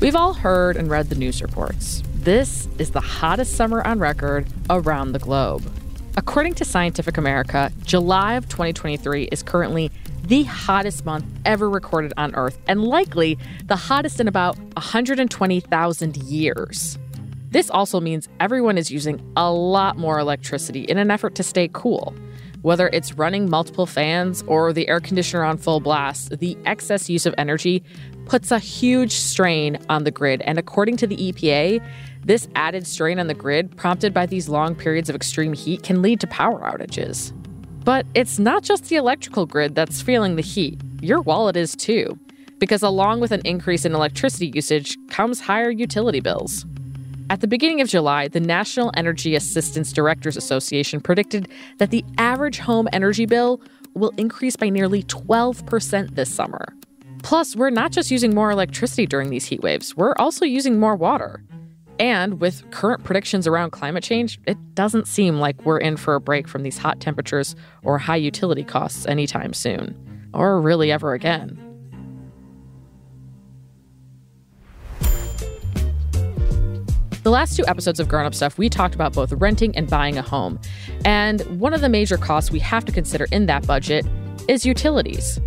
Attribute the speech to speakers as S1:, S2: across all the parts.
S1: We've all heard and read the news reports. This is the hottest summer on record around the globe. According to Scientific America, July of 2023 is currently the hottest month ever recorded on Earth and likely the hottest in about 120,000 years. This also means everyone is using a lot more electricity in an effort to stay cool. Whether it's running multiple fans or the air conditioner on full blast, the excess use of energy puts a huge strain on the grid. And according to the EPA, this added strain on the grid, prompted by these long periods of extreme heat, can lead to power outages. But it's not just the electrical grid that's feeling the heat, your wallet is too. Because along with an increase in electricity usage comes higher utility bills. At the beginning of July, the National Energy Assistance Directors Association predicted that the average home energy bill will increase by nearly 12% this summer. Plus, we're not just using more electricity during these heat waves, we're also using more water. And with current predictions around climate change, it doesn't seem like we're in for a break from these hot temperatures or high utility costs anytime soon, or really ever again. The last two episodes of Grown Up Stuff, we talked about both renting and buying a home. And one of the major costs we have to consider in that budget is utilities.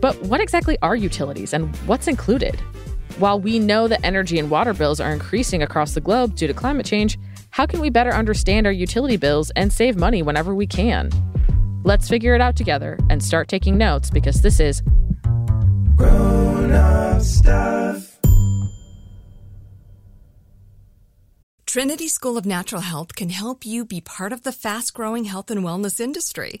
S1: But what exactly are utilities and what's included? While we know that energy and water bills are increasing across the globe due to climate change, how can we better understand our utility bills and save money whenever we can? Let's figure it out together and start taking notes because this is Grown Up Stuff.
S2: Trinity School of Natural Health can help you be part of the fast growing health and wellness industry.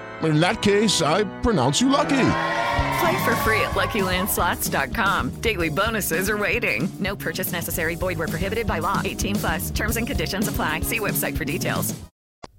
S3: In that case, I pronounce you lucky.
S4: Play for free at LuckyLandSlots.com. Daily bonuses are waiting. No purchase necessary. Void were prohibited by law. 18 plus. Terms and conditions apply. See website for details.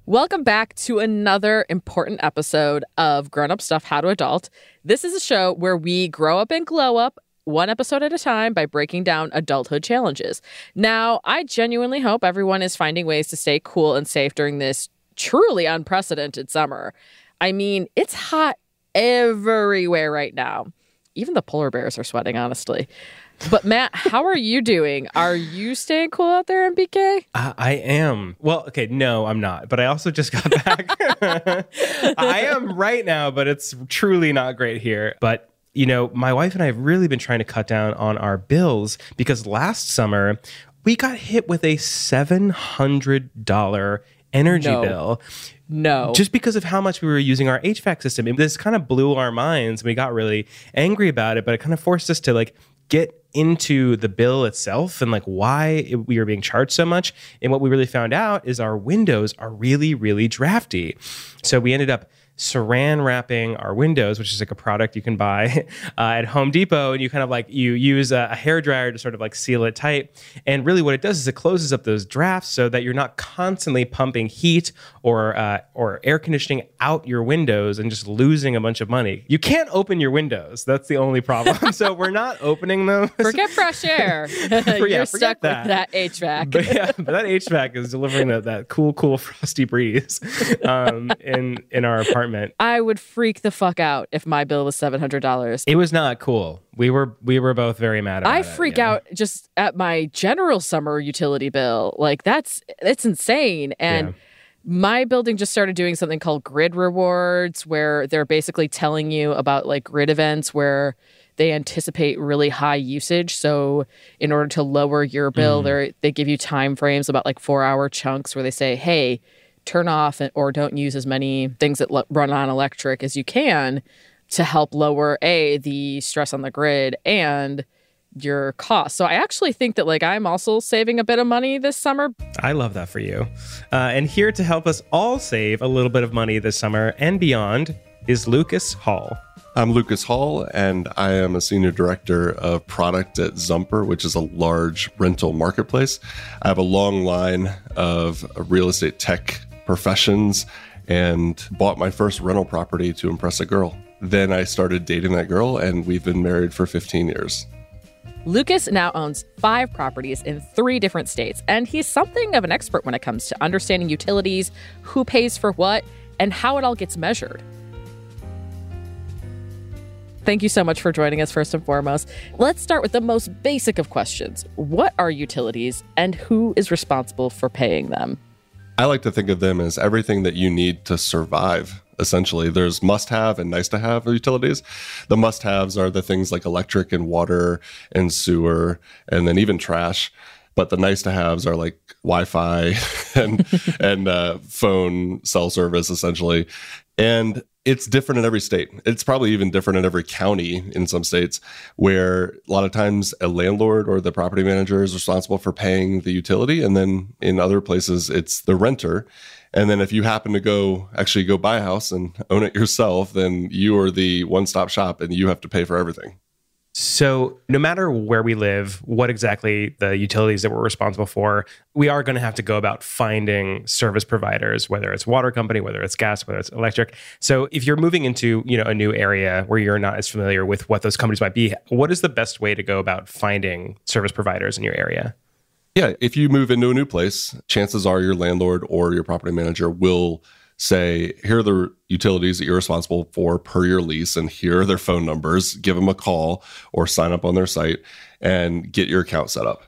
S1: Welcome back to another important episode of Grown Up Stuff How to Adult. This is a show where we grow up and glow up one episode at a time by breaking down adulthood challenges. Now, I genuinely hope everyone is finding ways to stay cool and safe during this truly unprecedented summer. I mean, it's hot everywhere right now. Even the polar bears are sweating, honestly. But Matt, how are you doing? Are you staying cool out there in BK?
S5: I, I am. Well, okay, no, I'm not. But I also just got back. I am right now, but it's truly not great here. But you know, my wife and I have really been trying to cut down on our bills because last summer we got hit with a seven hundred dollar energy
S1: No.
S5: bill.
S1: No.
S5: Just because of how much we were using our HVAC system. This kind of blew our minds. We got really angry about it, but it kind of forced us to like get into the bill itself and like why we were being charged so much. And what we really found out is our windows are really, really drafty. So we ended up saran wrapping our windows, which is like a product you can buy uh, at Home Depot, and you kind of like you use a, a hair dryer to sort of like seal it tight. And really, what it does is it closes up those drafts so that you're not constantly pumping heat or uh, or air conditioning out your windows and just losing a bunch of money. You can't open your windows. That's the only problem. so we're not opening them.
S1: Forget fresh air.
S5: yeah,
S1: You're stuck
S5: that.
S1: with that HVAC.
S5: but yeah, but that HVAC is delivering that, that cool, cool frosty breeze um, in in our apartment apartment.
S1: I would freak the fuck out if my bill was seven hundred dollars.
S5: It was not cool. We were we were both very mad about
S1: I
S5: it,
S1: freak
S5: yeah.
S1: out just at my general summer utility bill. Like that's it's insane. And
S5: Yeah.
S1: my building just started doing something called grid rewards where they're basically telling you about like grid events where they anticipate really high usage. So in order to lower your bill, mm. they they give you time frames about like 4-hour chunks where they say, "Hey, turn off or don't use as many things that le- run on electric as you can to help lower a the stress on the grid and your cost. So I actually think that like I'm also saving a bit of money this summer.
S5: I love that for you. Uh, and here to help us all save a little bit of money this summer and beyond is Lucas Hall.
S6: I'm Lucas Hall, and I am a senior director of product at Zumper, which is a large rental marketplace. I have a long line of real estate tech professions and bought my first rental property to impress a girl. Then I started dating that girl, and we've been married for 15 years.
S1: Lucas now owns five properties in three different states, and he's something of an expert when it comes to understanding utilities, who pays for what, and how it all gets measured. Thank you so much for joining us, first and foremost. Let's start with the most basic of questions What are utilities, and who is responsible for paying them?
S6: I like to think of them as everything that you need to survive. Essentially, there's must have and nice to have utilities. The must haves are the things like electric and water and sewer, and then even trash. But the nice to haves are like Wi Fi and, and uh, phone cell service, essentially. And it's different in every state. It's probably even different in every county in some states where a lot of times a landlord or the property manager is responsible for paying the utility. And then in other places, it's the renter. And then if you happen to go actually go buy a house and own it yourself, then you are the one stop shop and you have to pay for everything.
S5: So, no matter where we live, what exactly the utilities that we're responsible for, we are going to have to go about finding service providers, whether it's water company, whether it's gas, whether it's electric. So, if you're moving into, you know, a new area where you're not as familiar with what those companies might be, what is the best way to go about finding service providers in your area?
S6: Yeah, if you move into a new place, chances are your landlord or your property manager will say, here are the utilities that you're responsible for per your lease, and here are their phone numbers. Give them a call or sign up on their site and get your account set up.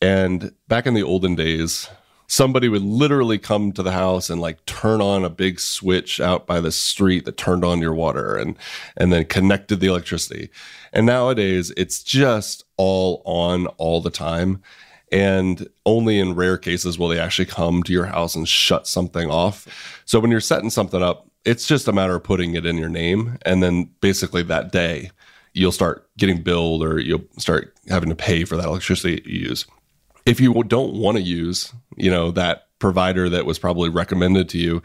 S6: And back in the olden days, somebody would literally come to the house and like turn on a big switch out by the street that turned on your water and and then connected the electricity. And nowadays it's just all on all the time. And only in rare cases will they actually come to your house and shut something off. So when you're setting something up, it's just a matter of putting it in your name. And then basically that day, you'll start getting billed or you'll start having to pay for that electricity you use. If you don't want to use, you know, that provider that was probably recommended to you,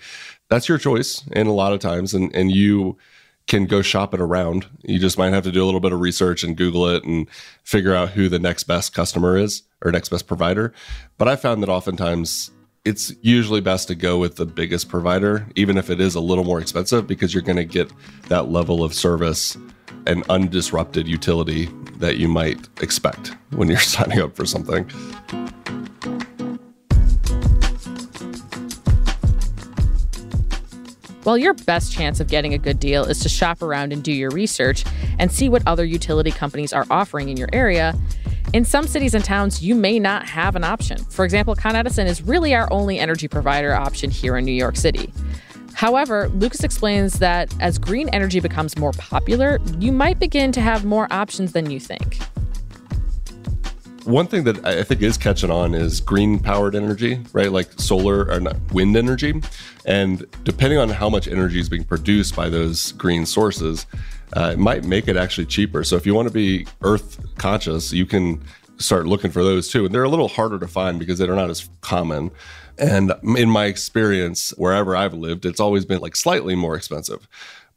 S6: that's your choice. And a lot of times, and, and you can go shop it around. You just might have to do a little bit of research and Google it and figure out who the next best customer is or next best provider. But I found that oftentimes it's usually best to go with the biggest provider, even if it is a little more expensive, because you're going to get that level of service and undisrupted utility that you might expect when you're signing up for something.
S1: Well, your best chance of getting a good deal is to shop around and do your research and see what other utility companies are offering in your area. In some cities and towns, you may not have an option. For example, Con Edison is really our only energy provider option here in New York City. However, Lucas explains that as green energy becomes more popular, you might begin to have more options than you think.
S6: One thing that I think is catching on is green powered energy, right? Like solar or not, wind energy. And depending on how much energy is being produced by those green sources, uh, it might make it actually cheaper. So if you want to be earth conscious, you can start looking for those too. And they're a little harder to find because they're not as common. And in my experience, wherever I've lived, it's always been like slightly more expensive.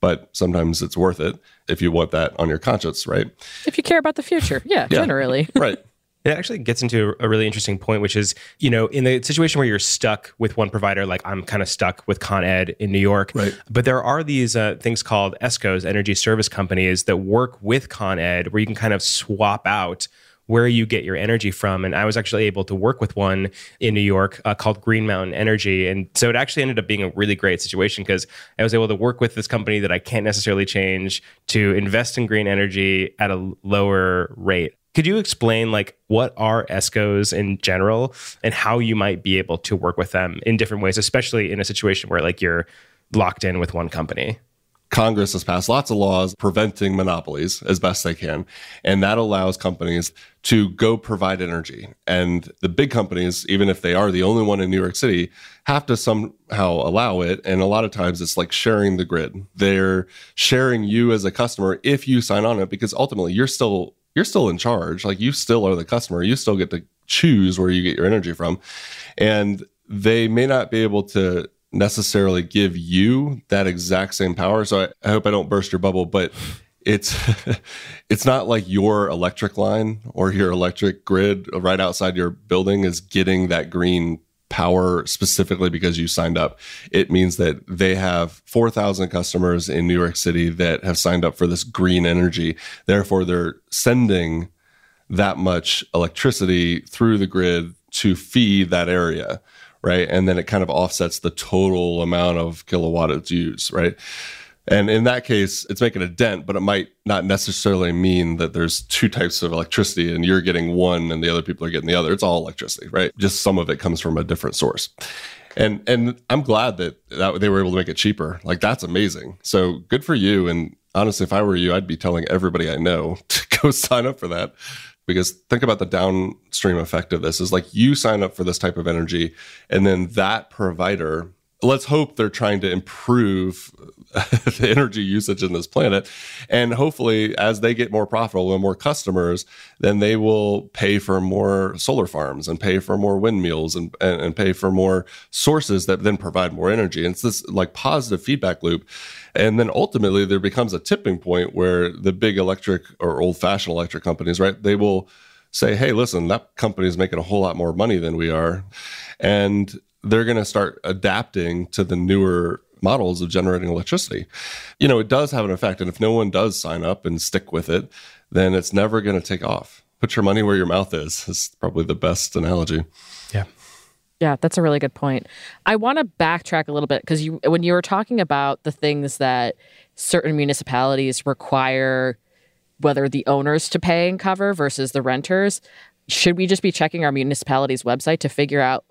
S6: But sometimes it's worth it if you want that on your conscience, right?
S1: If you care about the future, yeah,
S6: Yeah.
S1: generally.
S6: Right.
S5: It actually gets into a really interesting point, which is, you know, in the situation where you're stuck with one provider, like I'm kind of stuck with Con Ed in New York.
S6: Right.
S5: But there are these uh, things called ESCOs, energy service companies, that work with Con Ed where you can kind of swap out where you get your energy from. And I was actually able to work with one in New York uh, called Green Mountain Energy. And so it actually ended up being a really great situation because I was able to work with this company that I can't necessarily change to invest in green energy at a lower rate. Could you explain like what are ESCOs in general and how you might be able to work with them in different ways, especially in a situation where like you're locked in with one company?
S6: Congress has passed lots of laws preventing monopolies as best they can. And that allows companies to go provide energy. And the big companies, even if they are the only one in New York City, have to somehow allow it. And a lot of times it's like sharing the grid. They're sharing you as a customer if you sign on it, because ultimately you're still you're still in charge. Like you still are the customer. You still get to choose where you get your energy from. And they may not be able to necessarily give you that exact same power. So I, I hope I don't burst your bubble, but it's it's not like your electric line or your electric grid right outside your building is getting that green power specifically because you signed up. It means that they have 4,000 customers in New York City that have signed up for this green energy. Therefore, they're sending that much electricity through the grid to feed that area right? And then it kind of offsets the total amount of kilowatt it's used, right? And in that case, it's making a dent, but it might not necessarily mean that there's two types of electricity and you're getting one and the other people are getting the other. It's all electricity, right? Just some of it comes from a different source. And and I'm glad that, that they were able to make it cheaper. Like that's amazing. So good for you. And honestly, if I were you, I'd be telling everybody I know to go sign up for that because think about the downstream effect of this is like you sign up for this type of energy and then that provider let's hope they're trying to improve the energy usage in this planet. And hopefully as they get more profitable and more customers then they will pay for more solar farms and pay for more windmills and, and, and pay for more sources that then provide more energy. And it's this like positive feedback loop. And then ultimately there becomes a tipping point where the big electric or old fashioned electric companies, right, they will say, hey, listen, that company is making a whole lot more money than we are. And they're going to start adapting to the newer models of generating electricity. You know, it does have an effect. And if no one does sign up and stick with it, then it's never going to take off. Put your money where your mouth is, is probably the best analogy.
S5: Yeah.
S1: Yeah, that's a really good point. I want to backtrack a little bit because you when you were talking about the things that certain municipalities require whether the owners to pay and cover versus the renters, should we just be checking our municipality's website to figure out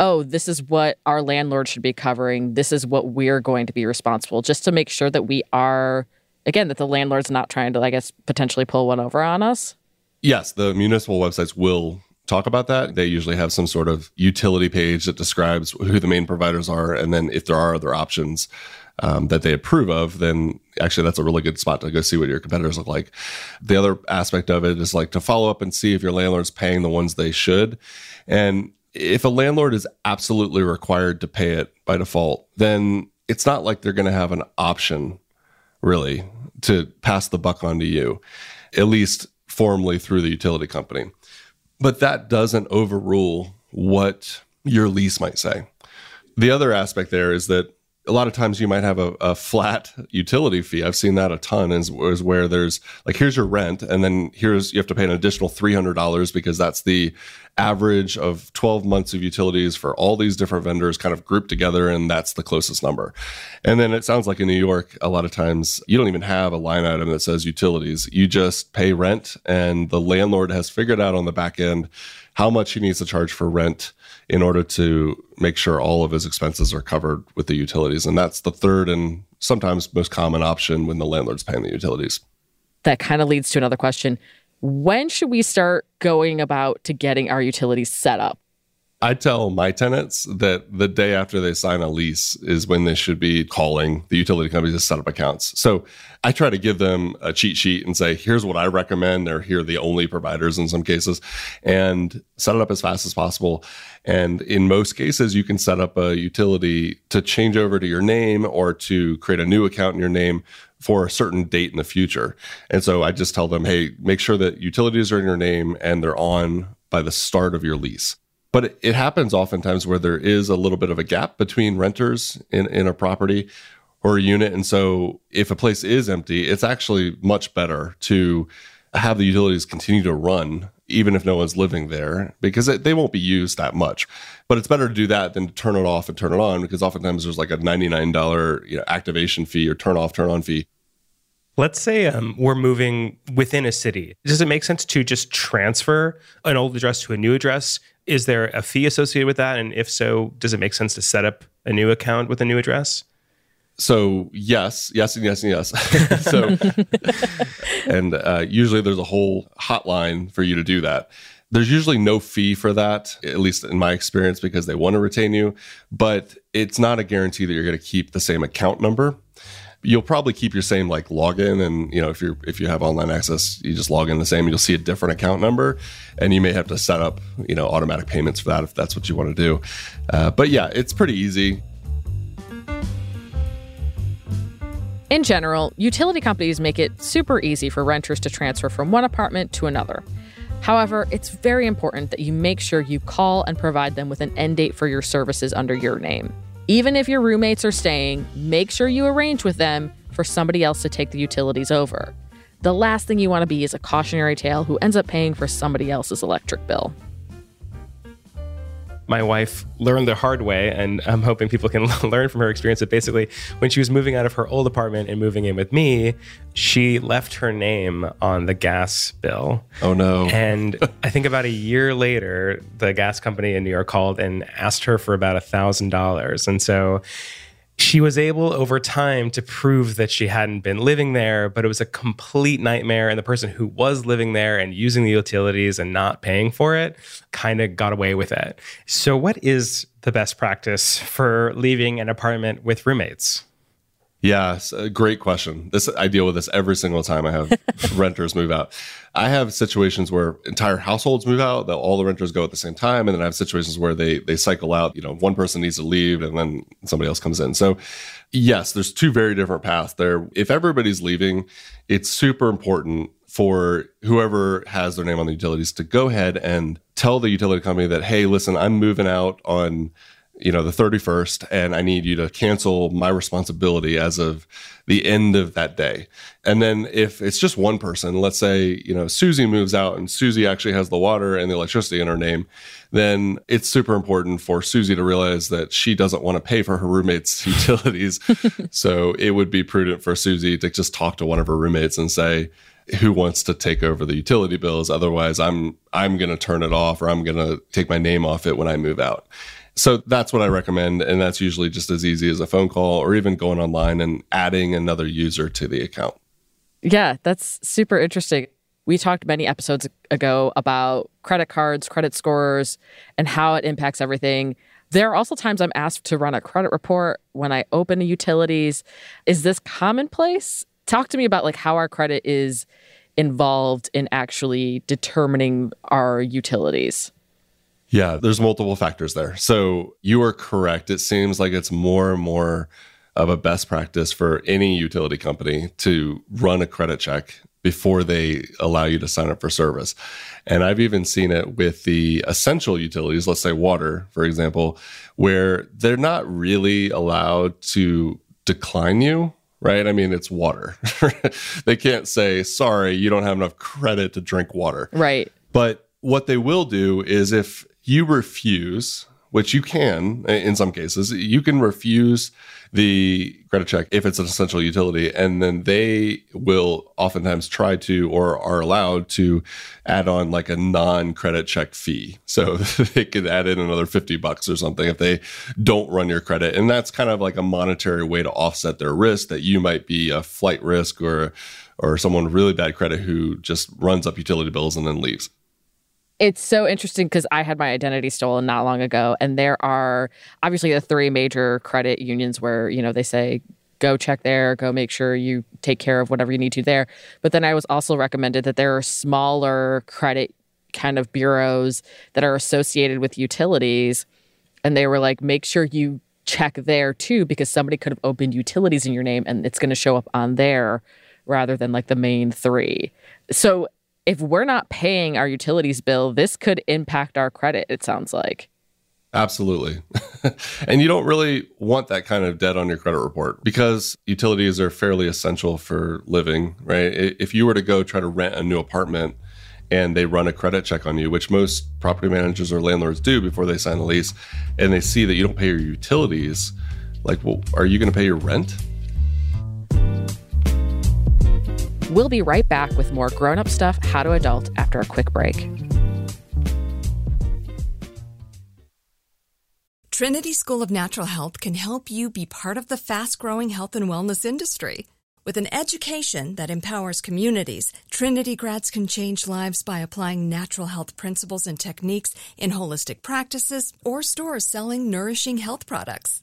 S1: oh, this is what our landlord should be covering. This is what we're going to be responsible just to make sure that we are again that the landlord's not trying to I guess potentially pull one over on us?
S6: Yes, the municipal websites will talk about that. They usually have some sort of utility page that describes who the main providers are, and then if there are other options um, that they approve of, then actually that's a really good spot to go see what your competitors look like. The other aspect of it is like to follow up and see if your landlord's paying the ones they should, and if a landlord is absolutely required to pay it by default, then it's not like they're going to have an option really to pass the buck on to you, at least formally through the utility company. But that doesn't overrule what your lease might say. The other aspect there is that a lot of times you might have a, a flat utility fee. I've seen that a ton is, is, where there's like, here's your rent. And then here's, you have to pay an additional $300 because that's the average of 12 months of utilities for all these different vendors kind of grouped together. And that's the closest number. And then it sounds like in New York, a lot of times you don't even have a line item that says utilities. You just pay rent and the landlord has figured out on the back end how much he needs to charge for rent in order to make sure all of his expenses are covered with the utilities. And that's the third and sometimes most common option when the landlord's paying the utilities.
S1: That kind of leads to another question. When should we start going about to getting our utilities set up?
S6: I tell my tenants that the day after they sign a lease is when they should be calling the utility companies to set up accounts. So I try to give them a cheat sheet and say, here's what I recommend, or here the only providers in some cases, and set it up as fast as possible. And in most cases, you can set up a utility to change over to your name or to create a new account in your name for a certain date in the future. And so I just tell them, hey, make sure that utilities are in your name and they're on by the start of your lease. But it happens oftentimes where there is a little bit of a gap between renters in, in a property or a unit. And so if a place is empty, it's actually much better to have the utilities continue to run even if no one's living there because it, they won't be used that much. But it's better to do that than to turn it off and turn it on because oftentimes there's like a $99 you know, activation fee or turn off, turn on fee.
S5: Let's say um, we're moving within a city. Does it make sense to just transfer an old address to a new address? Is there a fee associated with that? And if so, does it make sense to set up a new account with a new address?
S6: So yes, yes, and yes, and yes. so, and uh, usually there's a whole hotline for you to do that. There's usually no fee for that, at least in my experience, because they want to retain you. But it's not a guarantee that you're going to keep the same account number. You'll probably keep your same like login, and you know if you're if you have online access, you just log in the same. You'll see a different account number, and you may have to set up you know automatic payments for that if that's what you want to do. Uh, but yeah, it's pretty easy.
S1: In general, utility companies make it super easy for renters to transfer from one apartment to another. However, it's very important that you make sure you call and provide them with an end date for your services under your name. Even if your roommates are staying, make sure you arrange with them for somebody else to take the utilities over. The last thing you want to be is a cautionary tale who ends up paying for somebody else's electric bill
S5: my wife learned the hard way, and I'm hoping people can learn from her experience. That basically, when she was moving out of her old apartment and moving in with me, she left her name on the gas bill.
S6: Oh no!
S5: And I think about a year later, the gas company in New York called and asked her for about a thousand dollars, and so she was able over time to prove that she hadn't been living there, but it was a complete nightmare. And the person who was living there and using the utilities and not paying for it kind of got away with it. So, what is the best practice for leaving an apartment with roommates?
S6: Yeah, uh, a great question. This I deal with this every single time I have renters move out. I have situations where entire households move out, that all the renters go at the same time, and then I have situations where they they cycle out. You know, one person needs to leave, and then somebody else comes in. So, yes, there's two very different paths there. If everybody's leaving, it's super important for whoever has their name on the utilities to go ahead and tell the utility company that, hey, listen, I'm moving out on you know the 31st and i need you to cancel my responsibility as of the end of that day. And then if it's just one person let's say you know susie moves out and susie actually has the water and the electricity in her name then it's super important for susie to realize that she doesn't want to pay for her roommate's utilities. So it would be prudent for susie to just talk to one of her roommates and say who wants to take over the utility bills? Otherwise i'm i'm going to turn it off or i'm going to take my name off it when i move out so that's what I recommend. And that's usually just as easy as a phone call or even going online and adding another user to the account.
S1: Yeah, that's super interesting. We talked many episodes ago about credit cards, credit scores, and how it impacts everything. There are also times I'm asked to run a credit report when I open a utilities. Is this commonplace? Talk to me about like how our credit is involved in actually determining our utilities.
S6: Yeah, there's multiple factors there. So you are correct. It seems like it's more and more of a best practice for any utility company to run a credit check before they allow you to sign up for service. And I've even seen it with the essential utilities, let's say water, for example, where they're not really allowed to decline you right? I mean, it's water. they can't say, sorry, you don't have enough credit to drink water.
S1: Right.
S6: But what they will do is if you refuse, which you can in some cases, you can refuse the credit check if it's an essential utility, and then they will oftentimes try to or are allowed to add on like a non-credit check fee. So they could add in another 50 bucks or something if they don't run your credit. And that's kind of like a monetary way to offset their risk that you might be a flight risk or or someone with really bad credit who just runs up utility bills and then leaves
S1: it's so interesting because I had my identity stolen not long ago, and there are obviously the three major credit unions where you know they say go check there, go make sure you take care of whatever you need to there. But then I was also recommended that there are smaller credit kind of bureaus that are associated with utilities, and they were like, make sure you check there too because somebody could have opened utilities in your name and it's going to show up on there rather than like the main three. So if we're not paying our utilities bill, this could impact our credit, it sounds like.
S6: Absolutely. and you don't really want that kind of debt on your credit report because utilities are fairly essential for living, right? If you were to go try to rent a new apartment and they run a credit check on you, which most property managers or landlords do before they sign a lease, and they see that you don't pay your utilities, like, well, are you going to pay your rent?
S1: We'll be right back with more grown up stuff, how to adult, after a quick break.
S2: Trinity School of Natural Health can help you be part of the fast growing health and wellness industry. With an education that empowers communities, Trinity grads can change lives by applying natural health principles and techniques in holistic practices or stores selling nourishing health products.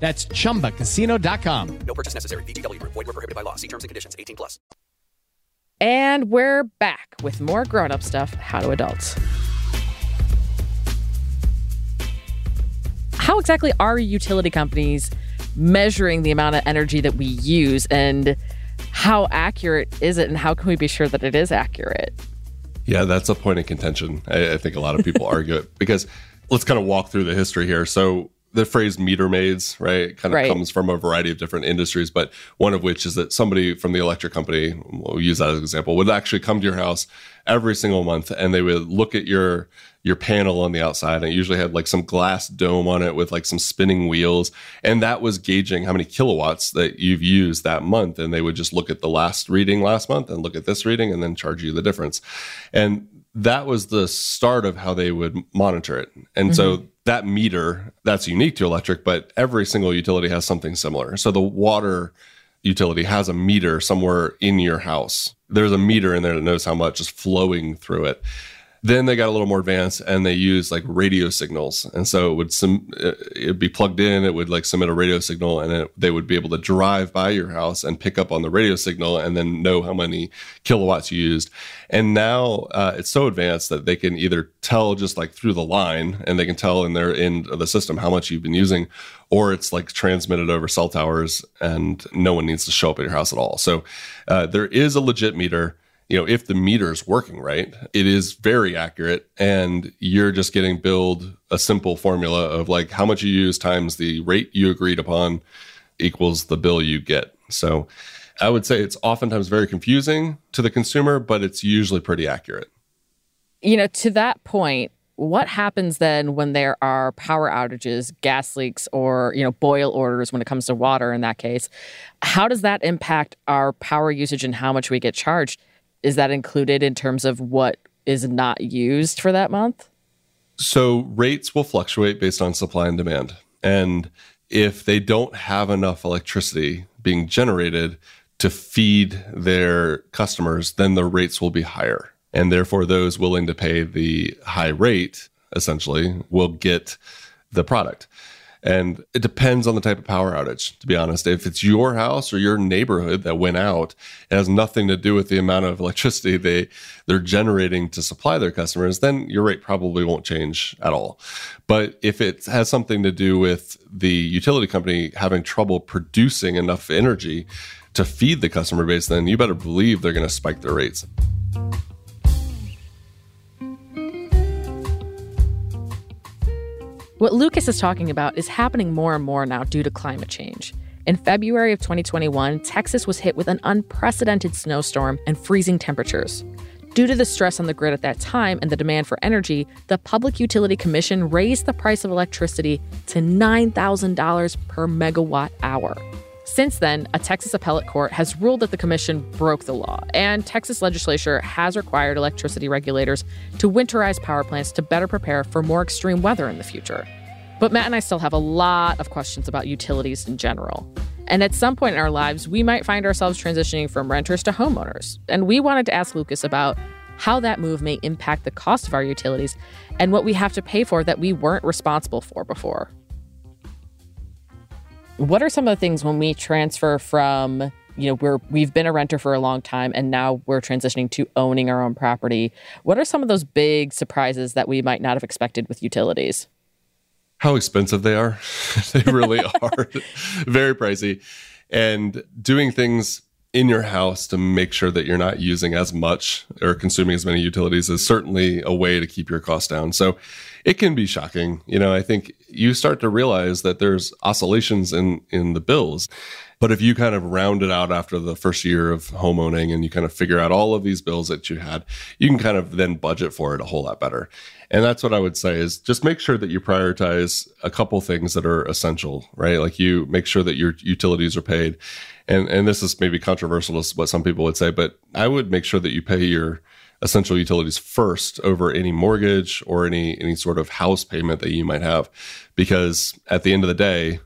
S7: That's chumbacasino.com.
S8: No purchase necessary. VGW Group. Void were prohibited by law. See terms and conditions. 18 plus.
S1: And we're back with more grown up stuff, how to adults. How exactly are utility companies measuring the amount of energy that we use and how accurate is it and how can we be sure that it is accurate?
S6: Yeah, that's a point of contention. I, I think a lot of people argue it because let's kind of walk through the history here. So the phrase meter maids, right, kind of
S1: Right.
S6: comes from a variety of different industries, but one of which is that somebody from the electric company, we'll use that as an example, would actually come to your house every single month and they would look at your your panel on the outside and it usually had like some glass dome on it with like some spinning wheels and that was gauging how many kilowatts that you've used that month and they would just look at the last reading last month and look at this reading and then charge you the difference. And that was the start of how they would monitor it. And so mm-hmm. That meter that's unique to electric, but every single utility has something similar. So the water utility has a meter somewhere in your house. There's a meter in there that knows how much is flowing through it. Then they got a little more advanced and they use like radio signals. And so it would some it'd be plugged in, it would like submit a radio signal and it, they would be able to drive by your house and pick up on the radio signal and then know how many kilowatts you used. And now uh, it's so advanced that they can either tell just like through the line and they can tell in their end of the system how much you've been using, or it's like transmitted over cell towers and no one needs to show up at your house at all. So uh, there is a legit meter you know, if the meter is working right, it is very accurate. And you're just getting billed a simple formula of like how much you use times the rate you agreed upon equals the bill you get. So I would say it's oftentimes very confusing to the consumer, but it's usually pretty accurate.
S1: You know, to that point, what happens then when there are power outages, gas leaks, or, you know, boil orders when it comes to water in that case? How does that impact our power usage and how much we get charged? Is that included in terms of what is not used for that month?
S6: So rates will fluctuate based on supply and demand. And if they don't have enough electricity being generated to feed their customers, then the rates will be higher. And therefore, those willing to pay the high rate essentially will get the product. And it depends on the type of power outage, to be honest. If it's your house or your neighborhood that went out, it has nothing to do with the amount of electricity they they're generating to supply their customers, then your rate probably won't change at all. But if it has something to do with the utility company having trouble producing enough energy to feed the customer base, then you better believe they're going to spike their rates.
S1: What Lucas is talking about is happening more and more now due to climate change. In February of 2021, Texas was hit with an unprecedented snowstorm and freezing temperatures. Due to the stress on the grid at that time and the demand for energy, the Public Utility Commission raised the price of electricity to $9,000 per megawatt hour. Since then, a Texas appellate court has ruled that the commission broke the law, and Texas legislature has required electricity regulators to winterize power plants to better prepare for more extreme weather in the future. But Matt and I still have a lot of questions about utilities in general. And at some point in our lives, we might find ourselves transitioning from renters to homeowners. And we wanted to ask Lucas about how that move may impact the cost of our utilities and what we have to pay for that we weren't responsible for before. What are some of the things when we transfer from, you know, we're we've been a renter for a long time and now we're transitioning to owning our own property? What are some of those big surprises that we might not have expected with utilities?
S6: How expensive they are. they really are. Very pricey. And doing things in your house to make sure that you're not using as much or consuming as many utilities is certainly a way to keep your costs down. So it can be shocking. You know, I think you start to realize that there's oscillations in in the bills. But if you kind of round it out after the first year of home owning and you kind of figure out all of these bills that you had, you can kind of then budget for it a whole lot better. And that's what I would say is just make sure that you prioritize a couple things that are essential, right? Like you make sure that your utilities are paid. And and this is maybe controversial to what some people would say, but I would make sure that you pay your essential utilities first over any mortgage or any any sort of house payment that you might have. Because at the end of the day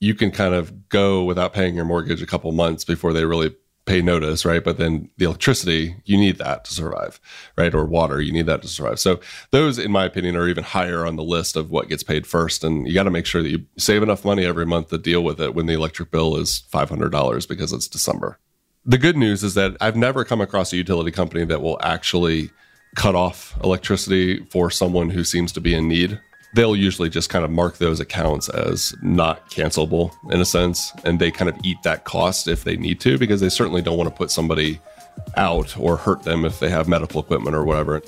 S6: you can kind of go without paying your mortgage a couple months before they really pay notice, right? But then the electricity, you need that to survive, right? Or water, you need that to survive. So those, in my opinion, are even higher on the list of what gets paid first. And you got to make sure that you save enough money every month to deal with it when the electric bill is $500 because it's December. The good news is that I've never come across a utility company that will actually cut off electricity for someone who seems to be in need they'll usually just kind of mark those accounts as not cancelable in a sense and they kind of eat that cost if they need to because they certainly don't want to put somebody out or hurt them if they have medical equipment or whatever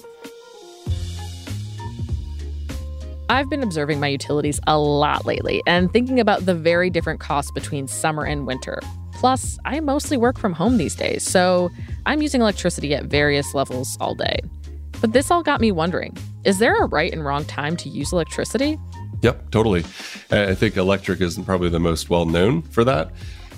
S1: I've been observing my utilities a lot lately and thinking about the very different costs between summer and winter. Plus, I mostly work from home these days, so I'm using electricity at various levels all day. But this all got me wondering is there a right and wrong time to use electricity?
S6: Yep, totally. I think electric is probably the most well known for that.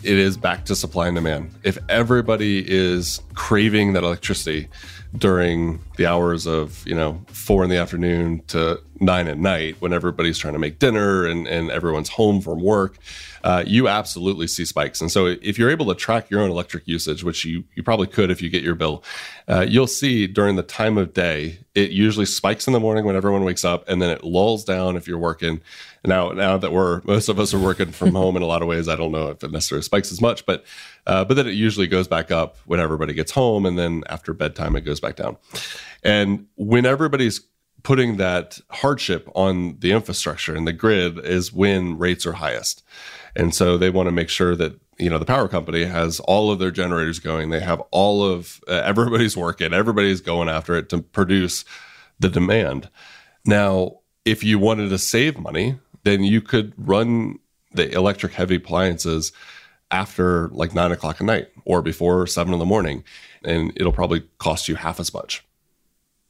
S6: It is back to supply and demand. If everybody is craving that electricity during the hours of, you know, four in the afternoon to nine at night when everybody's trying to make dinner and, and everyone's home from work, uh, you absolutely see spikes. And so if you're able to track your own electric usage, which you, you probably could if you get your bill, uh, you'll see during the time of day, it usually spikes in the morning when everyone wakes up and then it lulls down if you're working. Now, now that we're, most of us are working from home in a lot of ways, I don't know if it necessarily spikes as much, but, uh, but then it usually goes back up when everybody gets home. And then after bedtime, it goes back down. And when everybody's putting that hardship on the infrastructure and the grid is when rates are highest. And so they want to make sure that you know the power company has all of their generators going. They have all of uh, everybody's working. Everybody's going after it to produce the demand. Now, if you wanted to save money, then you could run the electric heavy appliances after like nine o'clock at night or before seven in the morning, and it'll probably cost you half as much.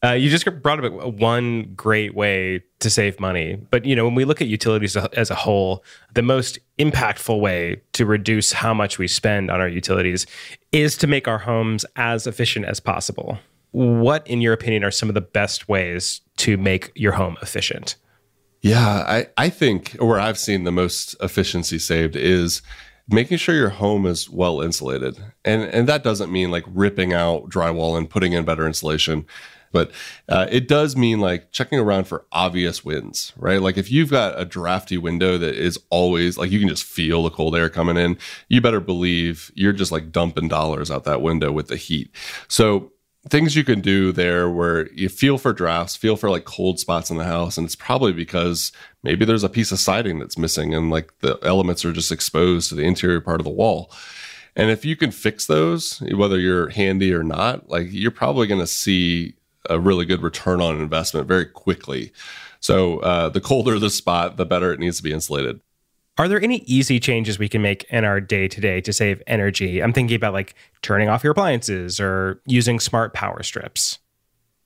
S5: Uh, you just brought up one great way to save money, but you know when we look at utilities as a whole, the most impactful way to reduce how much we spend on our utilities is to make our homes as efficient as possible. What, in your opinion, are some of the best ways to make your home efficient?
S6: Yeah, I, I think where I've seen the most efficiency saved is making sure your home is well insulated. And and that doesn't mean like ripping out drywall and putting in better insulation. But uh, it does mean like checking around for obvious winds, right? Like if you've got a drafty window that is always like you can just feel the cold air coming in, you better believe you're just like dumping dollars out that window with the heat. So things you can do there where you feel for drafts, feel for like cold spots in the house. And it's probably because maybe there's a piece of siding that's missing and like the elements are just exposed to the interior part of the wall. And if you can fix those, whether you're handy or not, like you're probably going to see a really good return on investment very quickly. So uh, the colder the spot, the better it needs to be insulated.
S5: Are there any easy changes we can make in our day to day to save energy? I'm thinking about like turning off your appliances or using smart power strips.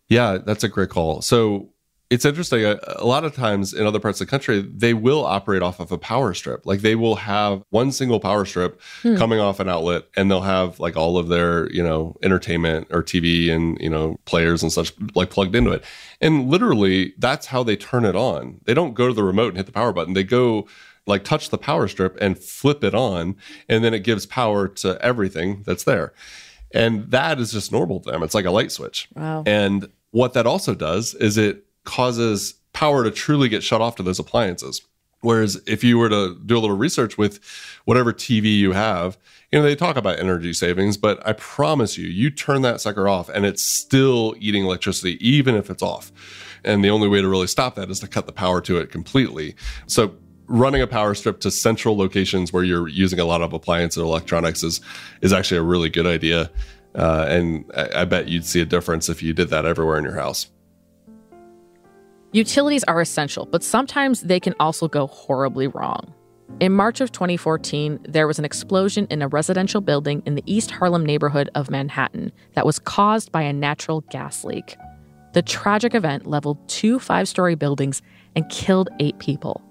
S6: Yeah, that's a great call. So it's interesting. A, a, lot of times in other parts of the country, they will operate off of a power strip. Like they will have one single power strip hmm. coming off an outlet, and they'll have like all of their you know entertainment or TV and you know players and such like plugged into it. And literally, that's how they turn it on. They don't go to the remote and hit the power button. They go like touch the power strip and flip it on, and then it gives power to everything that's there. And that is just normal to them. It's like a light switch.
S1: Wow.
S6: And what that also does is it causes power to truly get shut off to those appliances. Whereas if you were to do a little research with whatever TV you have, you know, they talk about energy savings, but I promise you, you turn that sucker off and it's still eating electricity, even if it's off. And the only way to really stop that is to cut the power to it completely. So running a power strip to central locations where you're using a lot of appliances or electronics is is actually a really good idea. Uh, and I, I bet you'd see a difference if you did that everywhere in your house.
S1: Utilities are essential, but sometimes they can also go horribly wrong. In March of 2014, there was an explosion in a residential building in the East Harlem neighborhood of Manhattan that was caused by a natural gas leak. The tragic event leveled two five story buildings and killed eight people.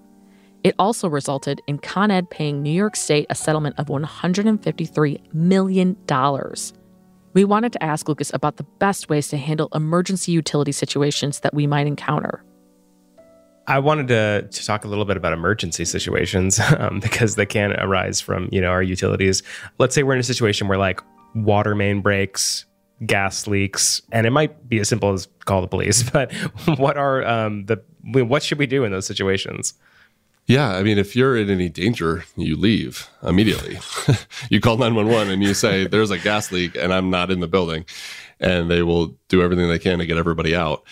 S1: It also resulted in Con Ed paying New York State a settlement of $153 million. We wanted to ask Lucas about the best ways to handle emergency utility situations that we might encounter.
S5: I wanted to, to talk a little bit about emergency situations um, because they can arise from you know our utilities. Let's say we're in a situation where like water main breaks, gas leaks, and it might be as simple as call the police. But what are um, the what should we do in those situations?
S6: Yeah, I mean, if you're in any danger, you leave immediately. you call 911 and you say, There's a gas leak and I'm not in the building. And they will do everything they can to get everybody out.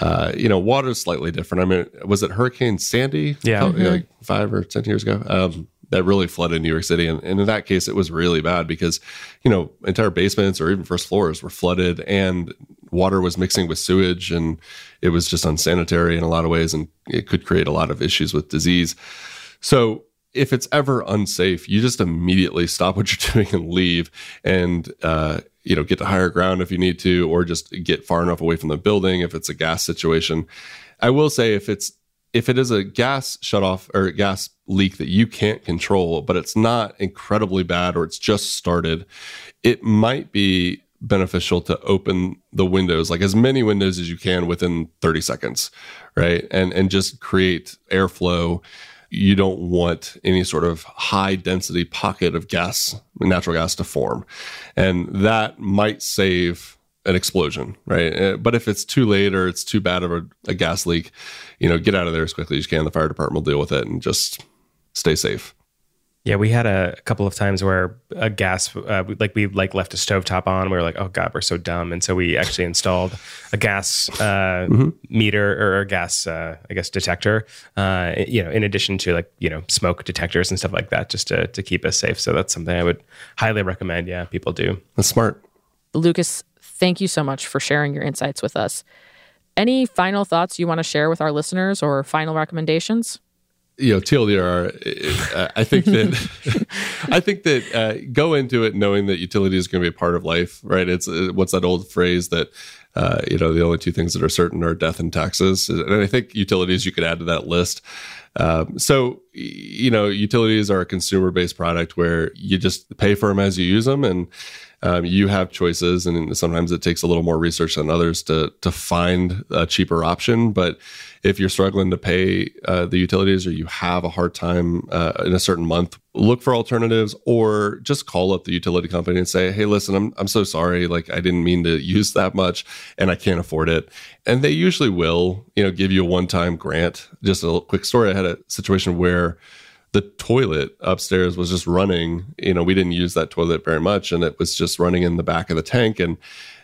S6: Uh, you know, water is slightly different. I mean, was it Hurricane Sandy?
S5: Yeah. Mm-hmm.
S6: Like five or 10 years ago? Um, that really flooded New York City. And, and, in that case, it was really bad because, you know, entire basements or even first floors were flooded and water was mixing with sewage and it was just unsanitary in a lot of ways and it could create a lot of issues with disease. So if it's ever unsafe, you just immediately stop what you're doing and leave and, uh, you know, get to higher ground if you need to, or just get far enough away from the building if it's a gas situation. I will say if it's if it is a gas shut off or gas leak that you can't control, but it's not incredibly bad or it's just started, it might be beneficial to open the windows like as many windows as you can within 30 seconds right? And and just create airflow. You don't want any sort of high density pocket of gas natural gas to form. And that might save an explosion right? Uh, but if it's too late or it's too bad of a, a gas leak you know get out of there as quickly as you can. The fire department will deal with it and just stay safe
S5: yeah, we had a, couple of times where a gas, uh, like we like left a stovetop on. We were like, oh god, we're so dumb, and so we actually installed a gas uh, mm-hmm. meter or a gas, uh, I guess, detector. Uh, you know, in addition to like you know smoke detectors and stuff like that, just to to keep us safe. So that's something I would highly recommend. Yeah, people do.
S6: That's smart.
S1: Lucas, thank you so much for sharing your insights with us. Any final thoughts you want to share with our listeners or final recommendations?
S6: You know TLDR. I think that I think that uh, go into it knowing that utility is going to be a part of life, right? It's uh, what's that old phrase that uh, you know the only two things that are certain are death and taxes, and I think utilities you could add to that list. Um, so you know utilities are a consumer based product where you just pay for them as you use them, and um, you have choices, and sometimes it takes a little more research than others to to find a cheaper option. But if you're struggling to pay uh, the utilities or you have a hard time uh, in a certain month, look for alternatives or just call up the utility company and say, "Hey, listen, I'm I'm so sorry. Like I didn't mean to use that much, and I can't afford it." And they usually will, you know, give you a one time grant. Just a quick story: I had a situation where the toilet upstairs was just running. You know, we didn't use that toilet very much, and it was just running in the back of the tank. And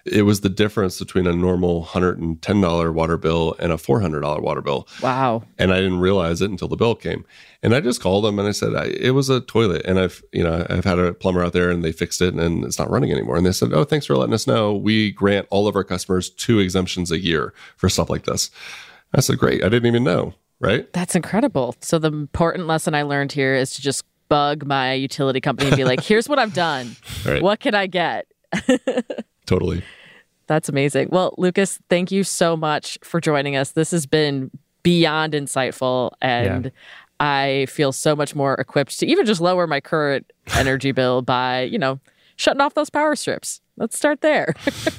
S6: it was the difference between a normal $110 water bill and a $400 water bill.
S1: Wow.
S6: And I didn't realize it until the bill came. And I just called them and I said, I, it was a toilet. And I've, you know, I've had a plumber out there and they fixed it and it's not running anymore. And they said, Oh, thanks for letting us know. We grant all of our customers two exemptions a year for stuff like this. I said, Great. I didn't even know right?
S1: That's incredible. So the important lesson I learned here is to just bug my utility company and be like, here's what I've done.
S6: Right.
S1: What can I get?
S6: Totally.
S1: That's amazing. Well, Lucas, thank you so much for joining us. This has been beyond insightful and
S5: Yeah.
S1: I feel so much more equipped to even just lower my current energy bill by, you know, shutting off those power strips. Let's start there.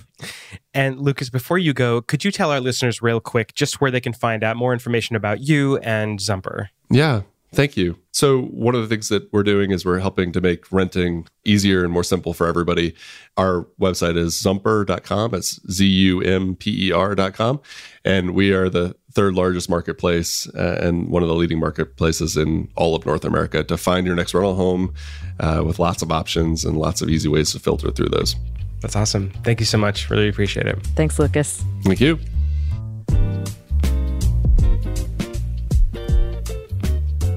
S5: And Lucas, before you go, could you tell our listeners real quick just where they can find out more information about you and Zumper?
S6: Yeah. Thank you. So, one of the things that we're doing is we're helping to make renting easier and more simple for everybody. Our website is zumper.com. It's Z U M P E R.com. And we are the third largest marketplace uh, and one of the leading marketplaces in all of North America to find your next rental home uh, with lots of options and lots of easy ways to filter through those.
S5: That's awesome. Thank you so much. Really appreciate it.
S1: Thanks, Lucas.
S6: Thank you.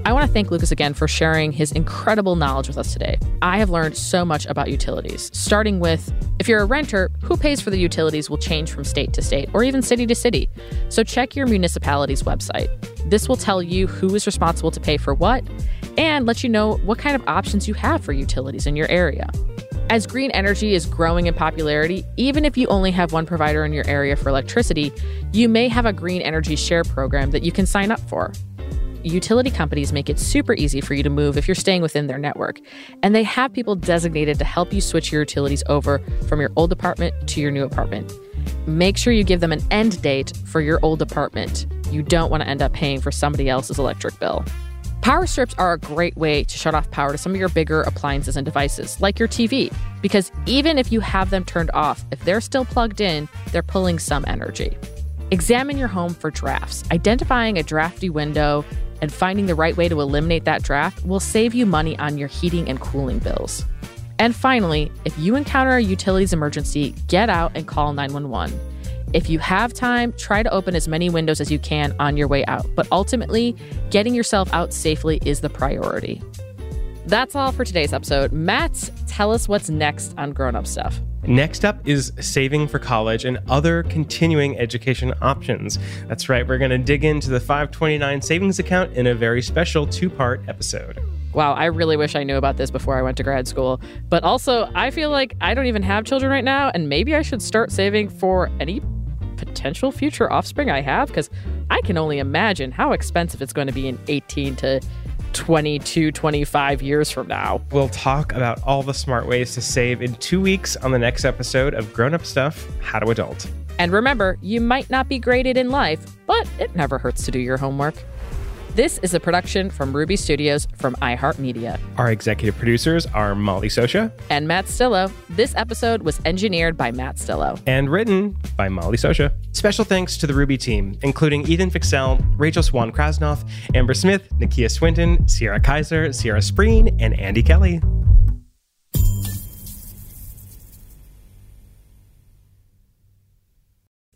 S1: I want to thank Lucas again for sharing his incredible knowledge with us today. I have learned so much about utilities, starting with if you're a renter, who pays for the utilities will change from state to state or even city to city. So check your municipality's website. This will tell you who is responsible to pay for what and let you know what kind of options you have for utilities in your area. As green energy is growing in popularity, even if you only have one provider in your area for electricity, you may have a green energy share program that you can sign up for utility companies make it super easy for you to move if you're staying within their network. And they have people designated to help you switch your utilities over from your old apartment to your new apartment. Make sure you give them an end date for your old apartment. You don't want to end up paying for somebody else's electric bill. Power strips are a great way to shut off power to some of your bigger appliances and devices, like your TV, because even if you have them turned off, if they're still plugged in, they're pulling some energy. Examine your home for drafts. Identifying a drafty window and finding the right way to eliminate that draft will save you money on your heating and cooling bills. And finally, if you encounter a utilities emergency, get out and call 911. If you have time, try to open as many windows as you can on your way out, but ultimately, getting yourself out safely is the priority. That's all for today's episode. Matt, tell us what's next on grown up stuff.
S5: Next up is saving for college and other continuing education options. That's right, we're going to dig into the 529 savings account in a very special two part episode.
S1: Wow, I really wish I knew about this before I went to grad school. But also, I feel like I don't even have children right now, and maybe I should start saving for any potential future offspring I have, because I can only imagine how expensive it's going to be in 18 to 22, 25 years from now.
S5: We'll talk about all the smart ways to save in two weeks on the next episode of Grown Up Stuff How to Adult.
S1: And remember, you might not be graded in life, but it never hurts to do your homework. This is a production from Ruby Studios from iHeartMedia.
S5: Our executive producers are Molly Sosha
S1: And Matt Stillo. This episode was engineered by Matt Stillo.
S5: and written by Molly Sosha. Special thanks to the Ruby team, including Ethan Fixell, Rachel Swan Krasnoff, Amber Smith, Nakia Swinton, Sierra Kaiser, Sierra Spreen, and Andy Kelly.